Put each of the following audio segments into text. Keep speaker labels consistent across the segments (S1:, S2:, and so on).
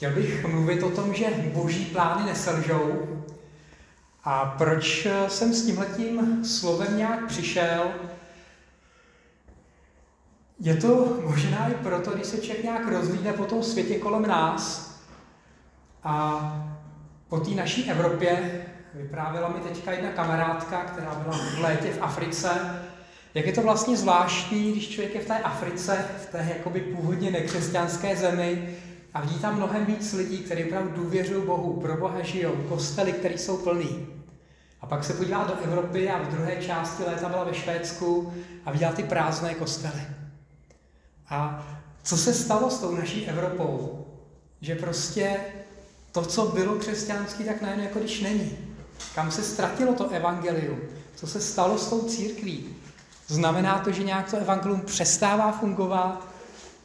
S1: Chtěl bych mluvit o tom, že boží plány neselžou. A proč jsem s tímhletím slovem nějak přišel? Je to možná i proto, když se člověk nějak rozvíde po tom světě kolem nás a po té naší Evropě, vyprávěla mi teďka jedna kamarádka, která byla v létě v Africe, jak je to vlastně zvláštní, když člověk je v té Africe, v té jakoby původně nekřesťanské zemi a vidí tam mnohem víc lidí, kteří opravdu důvěřují Bohu, pro Boha žijou, kostely, které jsou plný. A pak se podívá do Evropy a v druhé části léta byla ve Švédsku a viděla ty prázdné kostely. A co se stalo s tou naší Evropou? Že prostě to, co bylo křesťanský, tak najednou jako když není. Kam se ztratilo to evangelium? Co se stalo s tou církví? Znamená to, že nějak to evangelium přestává fungovat?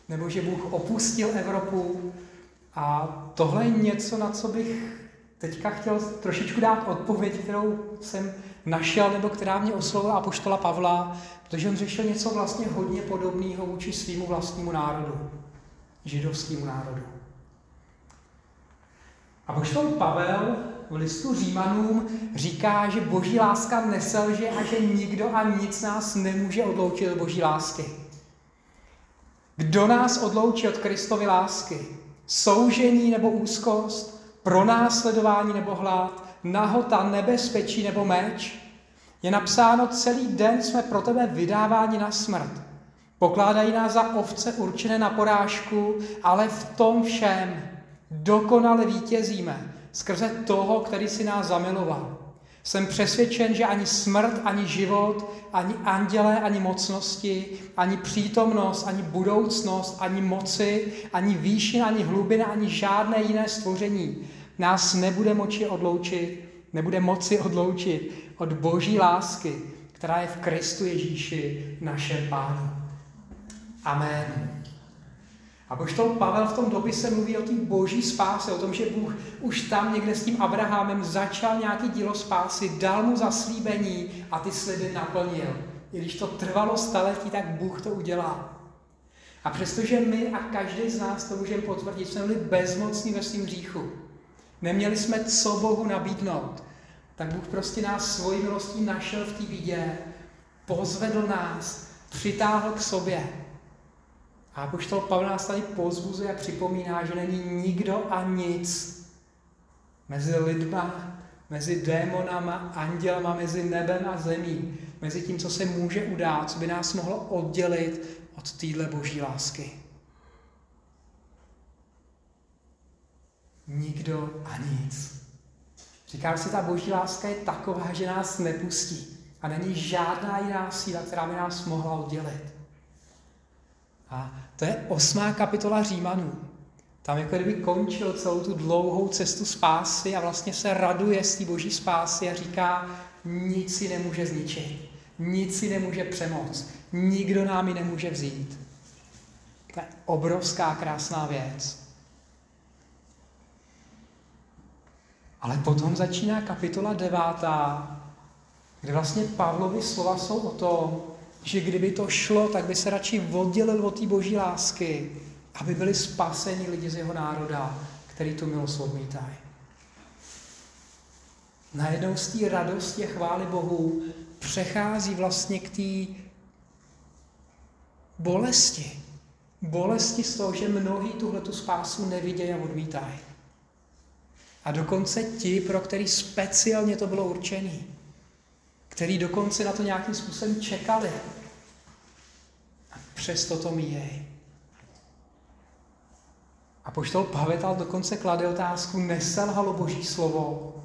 S1: Nebo že Bůh opustil Evropu? A tohle je něco, na co bych teďka chtěl trošičku dát odpověď, kterou jsem našel, nebo která mě oslovila apoštola Pavla, protože on řešil něco vlastně hodně podobného vůči svýmu vlastnímu národu, židovskému národu. A poštol Pavel v listu Římanům říká, že boží láska neselže a že nikdo a nic nás nemůže odloučit od boží lásky. Kdo nás odloučí od Kristovy lásky? Soužení nebo úzkost? Pronásledování nebo hlad? Nahota, nebezpečí nebo meč? Je napsáno, celý den jsme pro tebe vydáváni na smrt. Pokládají nás za ovce určené na porážku, ale v tom všem dokonale vítězíme skrze toho, který si nás zamiloval. Jsem přesvědčen, že ani smrt, ani život, ani andělé, ani mocnosti, ani přítomnost, ani budoucnost, ani moci, ani výšin, ani hlubina, ani žádné jiné stvoření nás nebude moci odloučit, nebude moci odloučit od boží lásky, která je v Kristu Ježíši, našem Pánu. Amen. A poštol Pavel v tom dopise mluví o té boží spáse, o tom, že Bůh už tam někde s tím Abrahamem začal nějaký dílo spásy, dal mu zaslíbení a ty sliby naplnil. I když to trvalo staletí, tak Bůh to udělá. A přestože my a každý z nás to můžeme potvrdit, jsme byli bezmocní ve svém hříchu. Neměli jsme co Bohu nabídnout. Tak Bůh prostě nás svojí milostí našel v té bídě, pozvedl nás, přitáhl k sobě a to Pavel nás tady pozbuzuje a připomíná, že není nikdo a nic mezi lidma, mezi démonama, andělama, mezi nebem a zemí, mezi tím, co se může udát, co by nás mohlo oddělit od téhle boží lásky. Nikdo a nic. Říkám si, ta boží láska je taková, že nás nepustí. A není žádná jiná síla, která by nás mohla oddělit. A to je osmá kapitola Římanů. Tam jako kdyby končil celou tu dlouhou cestu spásy a vlastně se raduje z té boží spásy a říká, nic si nemůže zničit, nic si nemůže přemoct, nikdo nám ji nemůže vzít. To je obrovská krásná věc. Ale potom začíná kapitola devátá, kde vlastně Pavlovi slova jsou o tom, že kdyby to šlo, tak by se radši oddělil od té boží lásky, aby byli spaseni lidi z jeho národa, který tu milost odmítají. Najednou z té radosti a chvály Bohu přechází vlastně k té bolesti. Bolesti z toho, že mnohý tuhle tu spásu nevidějí a odmítají. A dokonce ti, pro který speciálně to bylo určené který dokonce na to nějakým způsobem čekali. A přesto to míjej. A poštol Pavel dokonce klade otázku, neselhalo Boží slovo.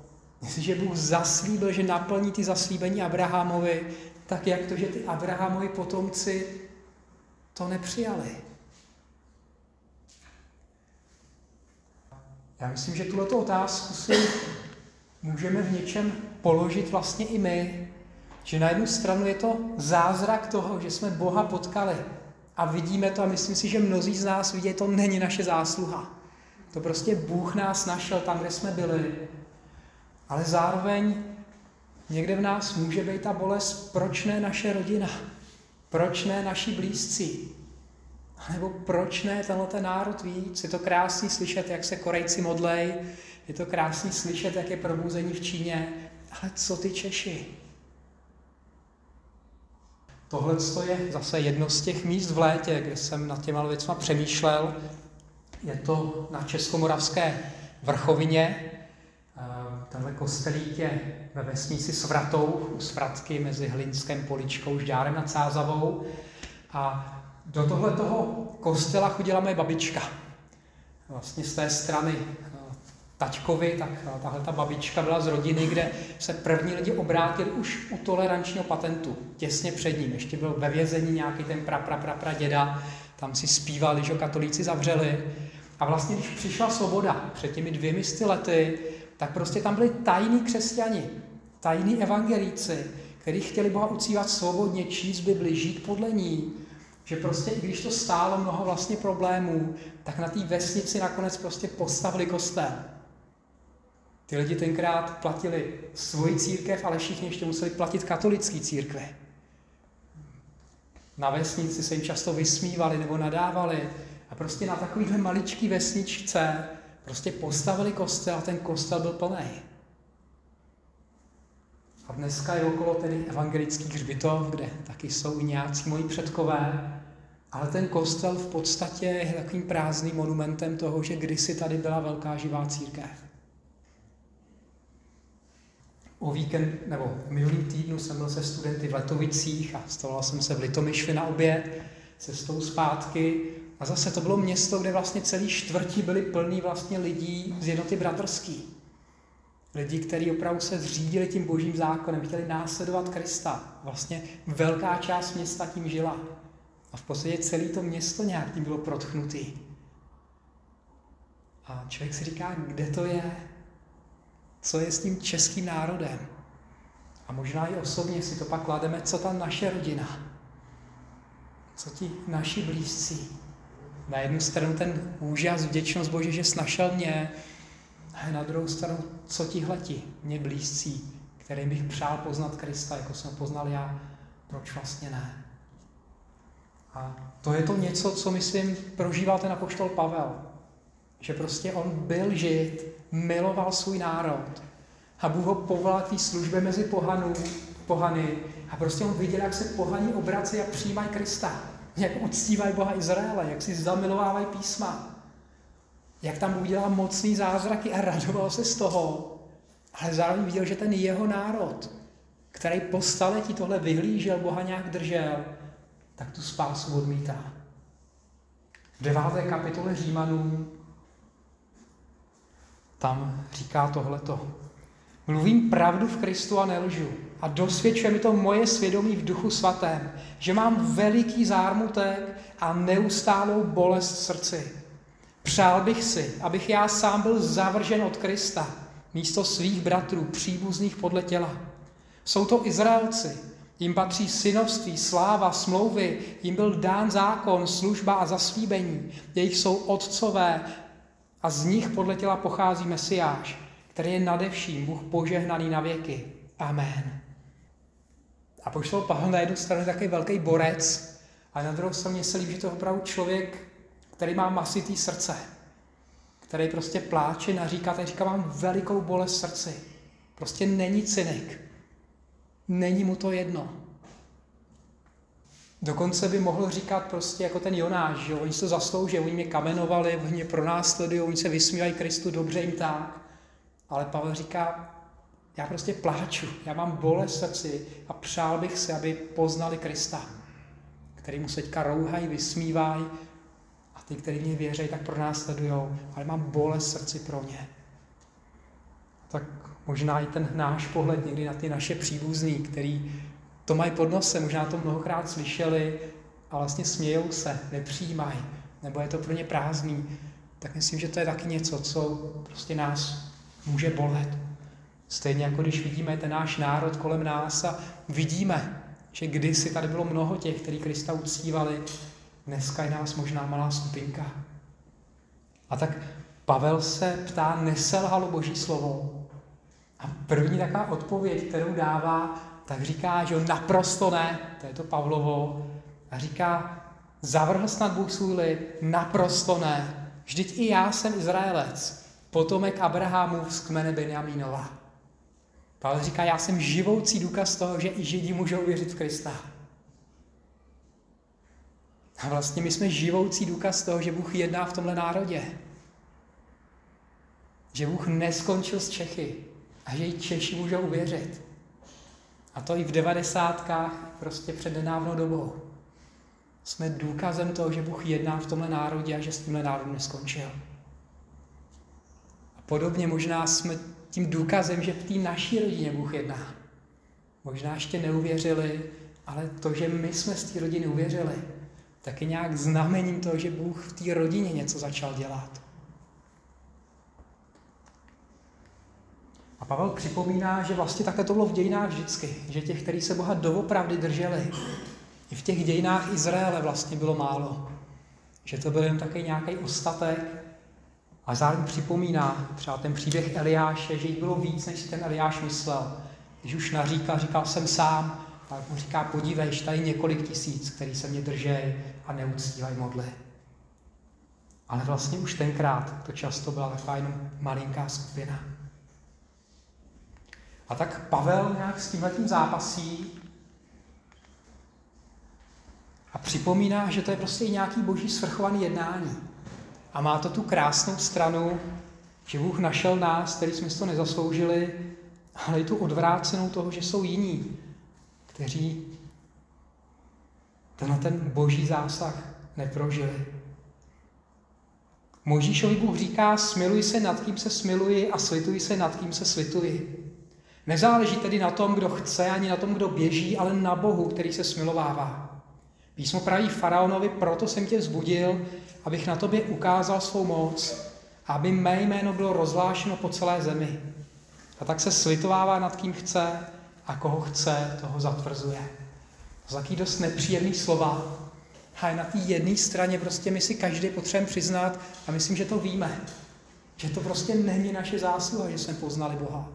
S1: Jestliže Bůh zaslíbil, že naplní ty zaslíbení Abrahamovi, tak jak to, že ty Abrahamovi potomci to nepřijali? Já myslím, že tuto otázku si můžeme v něčem položit vlastně i my, že na jednu stranu je to zázrak toho, že jsme Boha potkali a vidíme to a myslím si, že mnozí z nás vidí, to není naše zásluha. To prostě Bůh nás našel tam, kde jsme byli. Ale zároveň někde v nás může být ta bolest, proč ne naše rodina, proč ne naši blízcí. Nebo proč ne tenhle ten národ víc? Je to krásný slyšet, jak se Korejci modlej, je to krásný slyšet, jak je probuzení v Číně, ale co ty Češi? Tohle je zase jedno z těch míst v létě, kde jsem nad těma věcma přemýšlel. Je to na Českomoravské vrchovině. Tenhle kostelík je ve vesnici Svratou, u Svratky mezi Hlinskem, Poličkou, Žďárem nad Sázavou. A do tohle toho kostela chodila moje babička. Vlastně z té strany taťkovi, tak tahle ta babička byla z rodiny, kde se první lidi obrátili už u tolerančního patentu, těsně před ním. Ještě byl ve vězení nějaký ten pra, pra, pra, pra děda, tam si zpívali, že katolíci zavřeli. A vlastně, když přišla svoboda před těmi dvěmi sty lety, tak prostě tam byli tajní křesťani, tajní evangelíci, kteří chtěli Boha ucívat svobodně, číst Bibli, žít podle ní. Že prostě, i když to stálo mnoho vlastně problémů, tak na té vesnici nakonec prostě postavili kostel. Ty lidi tenkrát platili svoji církev, ale všichni ještě museli platit katolický církve. Na vesnici se jim často vysmívali nebo nadávali a prostě na takovýhle maličký vesničce prostě postavili kostel a ten kostel byl plný. A dneska je okolo tedy evangelický hřbitov, kde taky jsou i nějací moji předkové, ale ten kostel v podstatě je takovým prázdným monumentem toho, že kdysi tady byla velká živá církev. O víkend, nebo v minulým týdnu jsem byl se studenty v Letovicích a stavoval jsem se v Litomyšli na oběd, cestou zpátky. A zase to bylo město, kde vlastně celý čtvrtí byly plný vlastně lidí z jednoty bratrský. Lidi, kteří opravdu se zřídili tím božím zákonem, chtěli následovat Krista. Vlastně velká část města tím žila. A v podstatě celé to město nějak tím bylo protchnutý. A člověk si říká, kde to je? Co je s tím českým národem? A možná i osobně si to pak klademe, co ta naše rodina? Co ti naši blízcí? Na jednu stranu ten úžas, vděčnost Bože, že snašel mě, a na druhou stranu, co tihleti, mě blízcí, kterým bych přál poznat Krista, jako jsem poznal já, proč vlastně ne? A to je to něco, co myslím prožíval ten apoštol Pavel. Že prostě on byl žid, miloval svůj národ a Bůh ho povolal k té službě mezi pohanů, pohany a prostě on viděl, jak se pohaní obrací a přijímají Krista. Jak uctívají Boha Izraele, jak si zamilovávají písma. Jak tam dělá mocný zázraky a radoval se z toho. Ale zároveň viděl, že ten jeho národ, který po staletí tohle vyhlížel, Boha nějak držel, tak tu spásu odmítá. V deváté kapitole Římanů tam říká tohleto. Mluvím pravdu v Kristu a nelžu. A dosvědčuje mi to moje svědomí v duchu svatém, že mám veliký zármutek a neustálou bolest v srdci. Přál bych si, abych já sám byl zavržen od Krista, místo svých bratrů, příbuzných podle těla. Jsou to Izraelci, jim patří synovství, sláva, smlouvy, jim byl dán zákon, služba a zaslíbení. Jejich jsou otcové a z nich podle těla pochází Mesiáš, který je nadevším, Bůh požehnaný na věky. Amen. A pošlo Pavel na jednu stranu takový velký borec, a na druhou stranu se líbí, že to je opravdu člověk, který má masitý srdce, který prostě pláče, naříká, a říká, mám velikou bolest srdci. Prostě není cynik. Není mu to jedno. Dokonce by mohl říkat prostě jako ten Jonáš, že oni se zaslouží, oni mě kamenovali, oni mě pronásledují, oni se vysmívají Kristu, dobře jim tak. Ale Pavel říká, já prostě pláču, já mám bolest srdci a přál bych se, aby poznali Krista, který mu se teďka rouhají, vysmívají a ty, kteří mě věří, tak pronásledují, ale mám bolest srdci pro ně. Tak možná i ten náš pohled někdy na ty naše příbuzný, který to mají pod nosem, možná to mnohokrát slyšeli a vlastně smějou se, nepřijímají, nebo je to pro ně prázdný, tak myslím, že to je taky něco, co prostě nás může bolet. Stejně jako když vidíme ten náš národ kolem nás a vidíme, že kdysi tady bylo mnoho těch, kteří Krista uctívali, dneska je nás možná malá skupinka. A tak Pavel se ptá, neselhalo Boží slovo. A první taková odpověď, kterou dává, tak říká, že naprosto ne, to je to Pavlovo, a říká, Zavrhl snad Bůh svůj lid? Naprosto ne. Vždyť i já jsem Izraelec, potomek Abrahamův z kmene Benjamínova. Pavel říká, já jsem živoucí důkaz toho, že i Židi můžou věřit v Krista. A vlastně my jsme živoucí důkaz toho, že Bůh jedná v tomhle národě. Že Bůh neskončil s Čechy a že i Češi můžou uvěřit. A to i v devadesátkách, prostě před nedávnou dobou. Jsme důkazem toho, že Bůh jedná v tomhle národě a že s tímhle národem neskončil. A podobně možná jsme tím důkazem, že v té naší rodině Bůh jedná. Možná ještě neuvěřili, ale to, že my jsme z té rodiny uvěřili, tak je nějak znamením toho, že Bůh v té rodině něco začal dělat. Pavel připomíná, že vlastně takhle to bylo v dějinách vždycky, že těch, kteří se Boha doopravdy drželi, i v těch dějinách Izraele vlastně bylo málo. Že to byl jen takový nějaký ostatek. A zároveň připomíná třeba ten příběh Eliáše, že jich bylo víc, než si ten Eliáš myslel. Když už naříkal, říkal jsem sám, tak mu říká, podívej, tady několik tisíc, který se mě držej a neuctívají modly. Ale vlastně už tenkrát to často byla taková jenom malinká skupina. A tak Pavel nějak s tímhletím zápasí a připomíná, že to je prostě nějaký boží svrchovaný jednání. A má to tu krásnou stranu, že Bůh našel nás, který jsme si to nezasloužili, ale i tu odvrácenou toho, že jsou jiní, kteří tenhle ten boží zásah neprožili. Možíšovi Bůh říká, smiluj se nad kým se smiluji a slituj se nad kým se slituji. Nezáleží tedy na tom, kdo chce, ani na tom, kdo běží, ale na Bohu, který se smilovává. Písmo praví faraonovi, proto jsem tě vzbudil, abych na tobě ukázal svou moc, aby mé jméno bylo rozhlášeno po celé zemi. A tak se slitovává nad kým chce a koho chce, toho zatvrzuje. To jsou taky dost nepříjemný slova. A na té jedné straně prostě my si každý potřebujeme přiznat a myslím, že to víme. Že to prostě není naše zásluha, že jsme poznali Boha.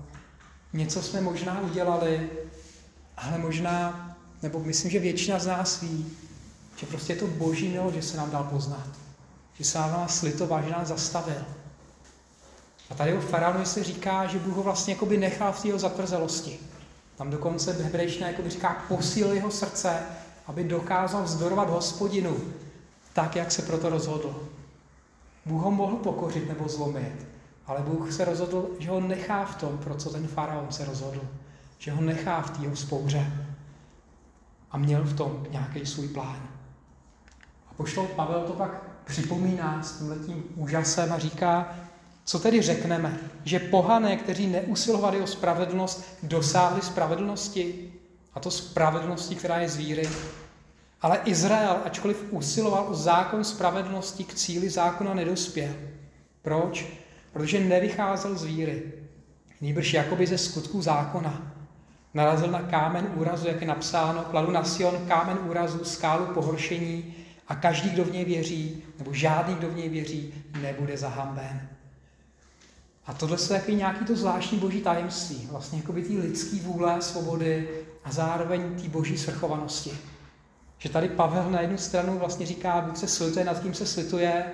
S1: Něco jsme možná udělali, ale možná, nebo myslím, že většina z nás ví, že prostě je to boží milost, že se nám dal poznat. Že se nám slitoval, že nás zastavil. A tady o faraonu se říká, že Bůh ho vlastně jakoby nechal v jeho zatvrzelosti. Tam dokonce hebrejština jakoby říká, posíl jeho srdce, aby dokázal vzdorovat hospodinu, tak, jak se proto rozhodl. Bůh ho mohl pokořit nebo zlomit, ale Bůh se rozhodl, že ho nechá v tom, pro co ten faraon se rozhodl. Že ho nechá v té spouře. A měl v tom nějaký svůj plán. A poštol Pavel to pak připomíná s tímhletím úžasem a říká, co tedy řekneme? Že pohané, kteří neusilovali o spravedlnost, dosáhli spravedlnosti? A to spravedlnosti, která je z víry. Ale Izrael, ačkoliv usiloval o zákon spravedlnosti, k cíli zákona nedospěl. Proč? Protože nevycházel z víry. Nýbrž jakoby ze skutků zákona. Narazil na kámen úrazu, jak je napsáno, kladu na Sion kámen úrazu, skálu pohoršení a každý, kdo v něj věří, nebo žádný, kdo v něj věří, nebude zahamben. A tohle je takový nějaký to zvláštní boží tajemství, vlastně jako by té lidské vůle, svobody a zároveň té boží svrchovanosti. Že tady Pavel na jednu stranu vlastně říká, Bůh se slituje, nad kým se slituje,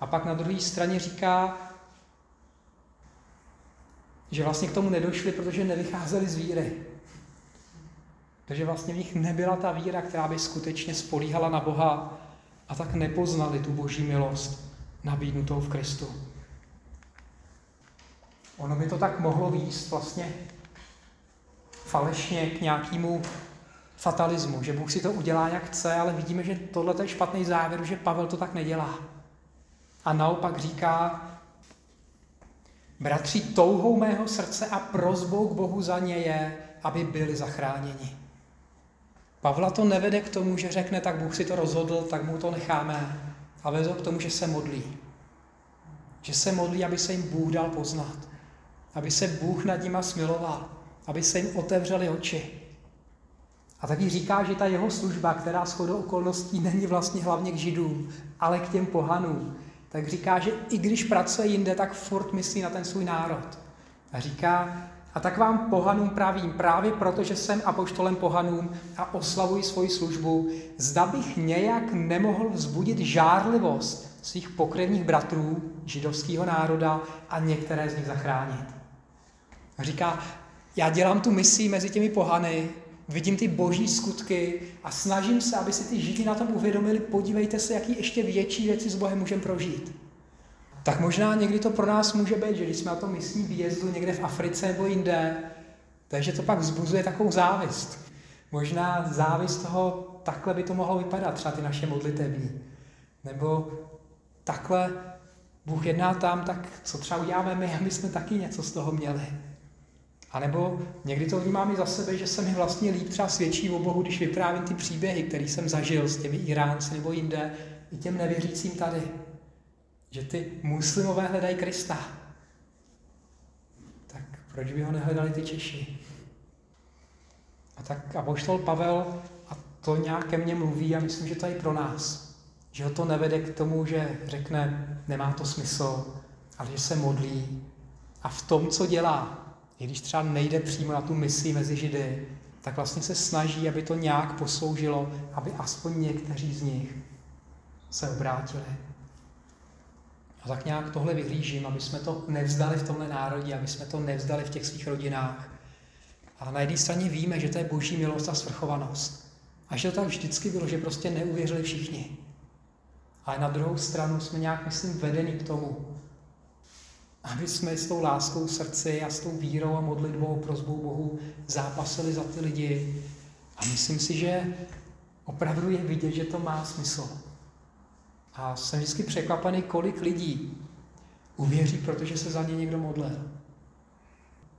S1: a pak na druhé straně říká, že vlastně k tomu nedošli, protože nevycházeli z víry. Takže vlastně v nich nebyla ta víra, která by skutečně spolíhala na Boha a tak nepoznali tu boží milost nabídnutou v Kristu. Ono by to tak mohlo výst vlastně falešně k nějakému fatalismu, že Bůh si to udělá, jak chce, ale vidíme, že tohle je špatný závěr, že Pavel to tak nedělá. A naopak říká, Bratři, touhou mého srdce a prozbou k Bohu za ně je, aby byli zachráněni. Pavla to nevede k tomu, že řekne, tak Bůh si to rozhodl, tak mu to necháme. A vede k tomu, že se modlí. Že se modlí, aby se jim Bůh dal poznat. Aby se Bůh nad nima smiloval. Aby se jim otevřely oči. A taky říká, že ta jeho služba, která shodou okolností není vlastně hlavně k židům, ale k těm pohanům, tak říká, že i když pracuje jinde, tak furt myslí na ten svůj národ. A říká, A tak vám pohanům pravím, právě proto, že jsem apoštolem pohanům a oslavuji svoji službu, zda bych nějak nemohl vzbudit žárlivost svých pokrevních bratrů židovského národa a některé z nich zachránit. A říká, já dělám tu misi mezi těmi pohany, vidím ty boží skutky a snažím se, aby si ty židi na tom uvědomili, podívejte se, jaký ještě větší věci s Bohem můžeme prožít. Tak možná někdy to pro nás může být, že když jsme na tom misní výjezdu někde v Africe nebo jinde, takže to pak vzbuzuje takovou závist. Možná závist toho, takhle by to mohlo vypadat, třeba ty naše modlitební. Nebo takhle Bůh jedná tam, tak co třeba uděláme my, aby jsme taky něco z toho měli. A nebo někdy to vnímám i za sebe, že se mi vlastně líp třeba svědčí o Bohu, když vyprávím ty příběhy, které jsem zažil s těmi Iránci nebo jinde, i těm nevěřícím tady. Že ty muslimové hledají Krista. Tak proč by ho nehledali ty Češi? A tak Apoštol Pavel, a to nějak ke mně mluví a myslím, že to je i pro nás. Že ho to nevede k tomu, že řekne, nemá to smysl, ale že se modlí a v tom, co dělá, i když třeba nejde přímo na tu misi mezi Židy, tak vlastně se snaží, aby to nějak posloužilo, aby aspoň někteří z nich se obrátili. A tak nějak tohle vyhlížím, aby jsme to nevzdali v tomhle národě, aby jsme to nevzdali v těch svých rodinách. A na jedné straně víme, že to je boží milost a svrchovanost. A že to tak vždycky bylo, že prostě neuvěřili všichni. Ale na druhou stranu jsme nějak, myslím, vedeni k tomu, aby jsme s tou láskou srdci a s tou vírou a modlitbou, prozbou Bohu zápasili za ty lidi. A myslím si, že opravdu je vidět, že to má smysl. A jsem vždycky překvapený, kolik lidí uvěří, protože se za ně někdo modlil.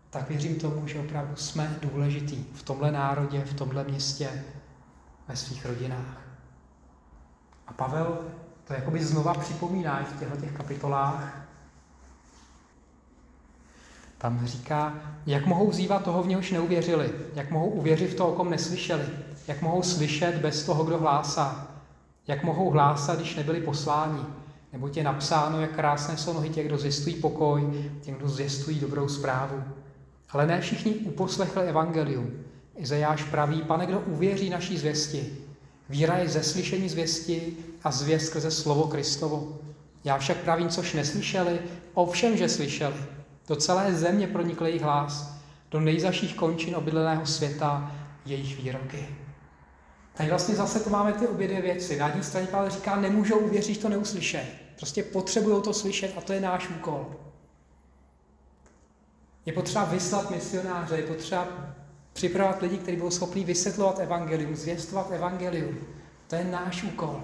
S1: Tak věřím tomu, že opravdu jsme důležitý v tomhle národě, v tomhle městě, ve svých rodinách. A Pavel to jakoby znova připomíná v těchto těch kapitolách, tam říká, jak mohou vzývat toho, v něhož neuvěřili, jak mohou uvěřit v toho, o kom neslyšeli, jak mohou slyšet bez toho, kdo hlásá, jak mohou hlásat, když nebyli posláni. Nebo je napsáno, jak krásné jsou nohy těch, kdo zjistují pokoj, těch, kdo zjistují dobrou zprávu. Ale ne všichni uposlechli evangelium. Izajáš praví, pane, kdo uvěří naší zvěsti. Víra je ze slyšení zvěsti a zvěst skrze slovo Kristovo. Já však pravím, což neslyšeli, ovšem, že slyšeli. Do celé země pronikl jejich hlas, do nejzaších končin obydleného světa jejich výroky. Tady vlastně zase to máme ty obě dvě věci. Na jedné straně Pavel říká, nemůžou uvěřit, to neuslyšet. Prostě potřebují to slyšet a to je náš úkol. Je potřeba vyslat misionáře, je potřeba připravovat lidi, kteří budou schopni vysvětlovat evangelium, zvěstovat evangelium. To je náš úkol.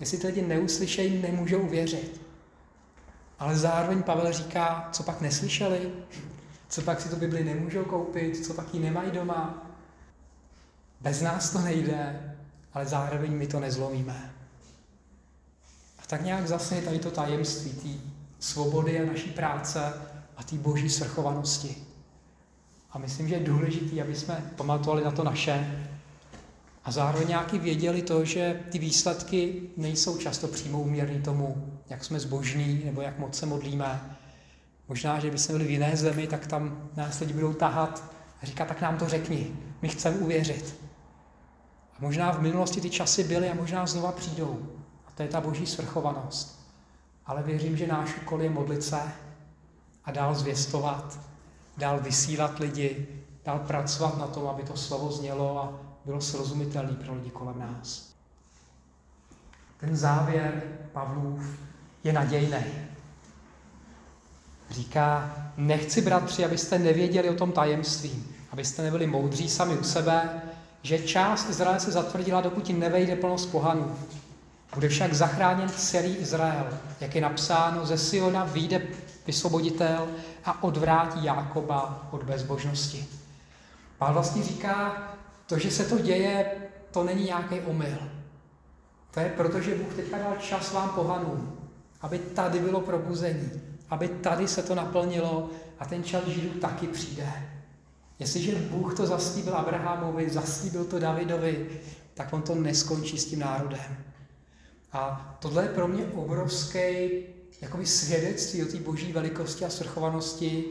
S1: Jestli ty lidi neuslyšejí, nemůžou uvěřit. Ale zároveň Pavel říká, co pak neslyšeli, co pak si tu Bibli nemůžou koupit, co pak ji nemají doma. Bez nás to nejde, ale zároveň my to nezlomíme. A tak nějak zase tady to tajemství té svobody a naší práce a té boží svrchovanosti. A myslím, že je důležité, aby jsme pamatovali na to naše a zároveň nějaký věděli to, že ty výsledky nejsou často přímo uměrný tomu, jak jsme zbožní nebo jak moc se modlíme. Možná, že by jsme byli v jiné zemi, tak tam nás lidi budou tahat a říkat, tak nám to řekni, my chceme uvěřit. A možná v minulosti ty časy byly a možná znova přijdou. A to je ta boží svrchovanost. Ale věřím, že náš úkol je modlit se a dál zvěstovat, dál vysílat lidi, dál pracovat na tom, aby to slovo znělo a bylo srozumitelné pro lidi kolem nás. Ten závěr Pavlův je nadějný. Říká, nechci, bratři, abyste nevěděli o tom tajemství, abyste nebyli moudří sami u sebe, že část Izraele se zatvrdila, dokud nevejde plnost pohanů. Bude však zachráněn celý Izrael, jak je napsáno, ze Siona vyjde vysvoboditel a odvrátí Jákoba od bezbožnosti. Pál vlastně říká, to, že se to děje, to není nějaký omyl. To je proto, že Bůh teďka dal čas vám pohanům, aby tady bylo probuzení, aby tady se to naplnilo a ten čas Židů taky přijde. Jestliže Bůh to zaslíbil Abrahamovi, zaslíbil to Davidovi, tak on to neskončí s tím národem. A tohle je pro mě obrovské jakoby svědectví o té boží velikosti a svrchovanosti,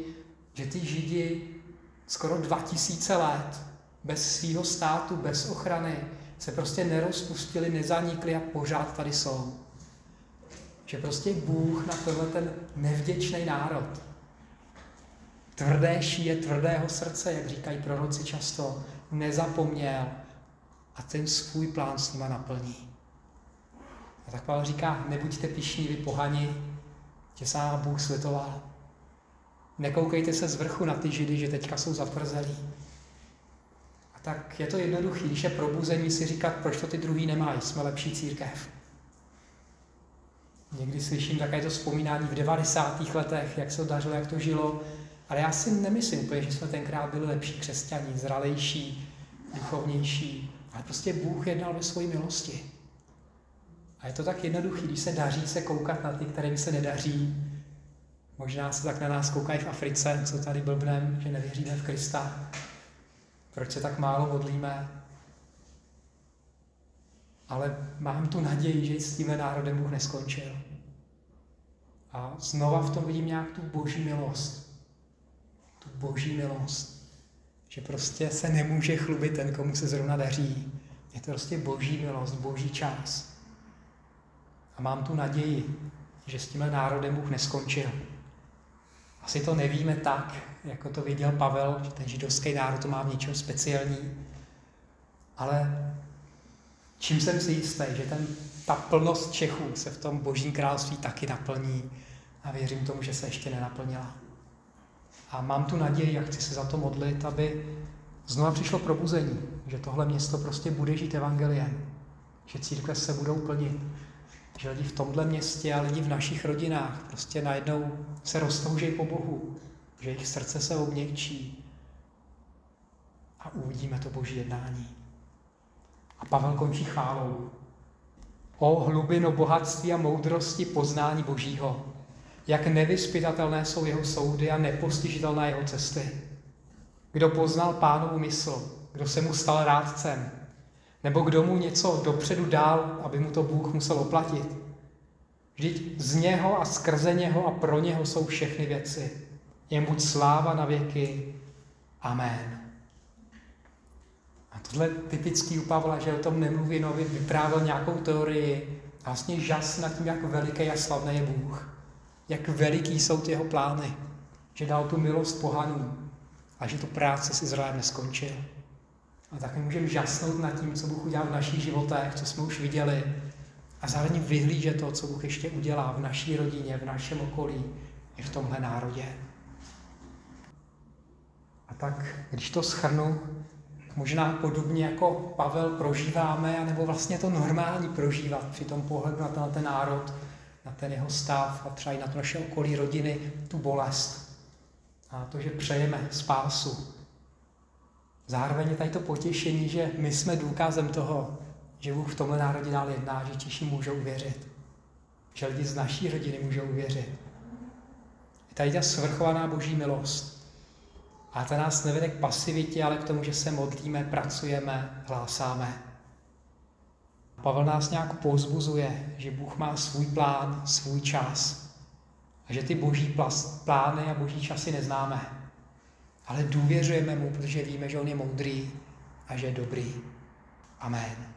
S1: že ty Židi skoro 2000 let bez svého státu, bez ochrany, se prostě nerozpustili, nezanikli a pořád tady jsou. Že prostě Bůh na tenhle ten nevděčný národ, tvrdé šíje, tvrdého srdce, jak říkají proroci často, nezapomněl a ten svůj plán s nima naplní. A tak Pavel říká, nebuďte pišní vy pohani, tě sám Bůh slitoval. Nekoukejte se z vrchu na ty židy, že teďka jsou zatvrzelí. Tak je to jednoduché, když je probuzení si říkat, proč to ty druhý nemají, jsme lepší církev. Někdy slyším také to vzpomínání v 90. letech, jak se to dařilo, jak to žilo, ale já si nemyslím úplně, že jsme tenkrát byli lepší křesťaní, zralejší, duchovnější, ale prostě Bůh jednal ve své milosti. A je to tak jednoduché, když se daří se koukat na ty, kterým se nedaří. Možná se tak na nás koukají v Africe, co tady blbnem, že nevěříme v Krista. Proč se tak málo modlíme? Ale mám tu naději, že s tímhle národem Bůh neskončil. A znova v tom vidím nějak tu boží milost. Tu boží milost. Že prostě se nemůže chlubit ten, komu se zrovna daří. Je to prostě boží milost, boží čas. A mám tu naději, že s tímhle národem Bůh neskončil. Asi to nevíme tak, jako to viděl Pavel, že ten židovský národ to má v něčem speciální. Ale čím jsem si jistý, že ten, ta plnost Čechů se v tom božím království taky naplní a věřím tomu, že se ještě nenaplnila. A mám tu naději a chci se za to modlit, aby znova přišlo probuzení, že tohle město prostě bude žít evangeliem, že církve se budou plnit, že lidi v tomhle městě a lidi v našich rodinách prostě najednou se roztoužejí po Bohu, že jejich srdce se obměkčí a uvidíme to boží jednání. A Pavel končí chválou. O hlubino bohatství a moudrosti poznání božího. Jak nevyspytatelné jsou jeho soudy a nepostižitelné jeho cesty. Kdo poznal pánovu mysl, kdo se mu stal rádcem, nebo kdo mu něco dopředu dál, aby mu to Bůh musel oplatit. Vždyť z něho a skrze něho a pro něho jsou všechny věci. Jen buď sláva na věky. Amen. A tohle typický u Pavla, že o tom nemluví nově, vyprávěl nějakou teorii a vlastně žas nad tím, jak veliký a slavný je Bůh. Jak veliký jsou ty jeho plány. Že dal tu milost pohanům a že tu práci s Izraelem neskončil. A tak můžeme žasnout nad tím, co Bůh udělal v našich životech, co jsme už viděli. A zároveň vyhlížet to, co Bůh ještě udělá v naší rodině, v našem okolí, i v tomhle národě. A tak, když to schrnu, možná podobně jako Pavel prožíváme, anebo vlastně to normální prožívat při tom pohledu na ten, na ten národ, na ten jeho stav a třeba i na to naše okolí rodiny, tu bolest. A to, že přejeme spásu, Zároveň je tady to potěšení, že my jsme důkazem toho, že Bůh v tomhle národě dál jedná, že Češi můžou věřit. Že lidi z naší rodiny můžou věřit. Je tady ta svrchovaná boží milost. A ta nás nevede k pasivitě, ale k tomu, že se modlíme, pracujeme, hlásáme. Pavel nás nějak pozbuzuje, že Bůh má svůj plán, svůj čas. A že ty boží plány a boží časy neznáme ale důvěřujeme mu, protože víme, že on je moudrý a že je dobrý. Amen.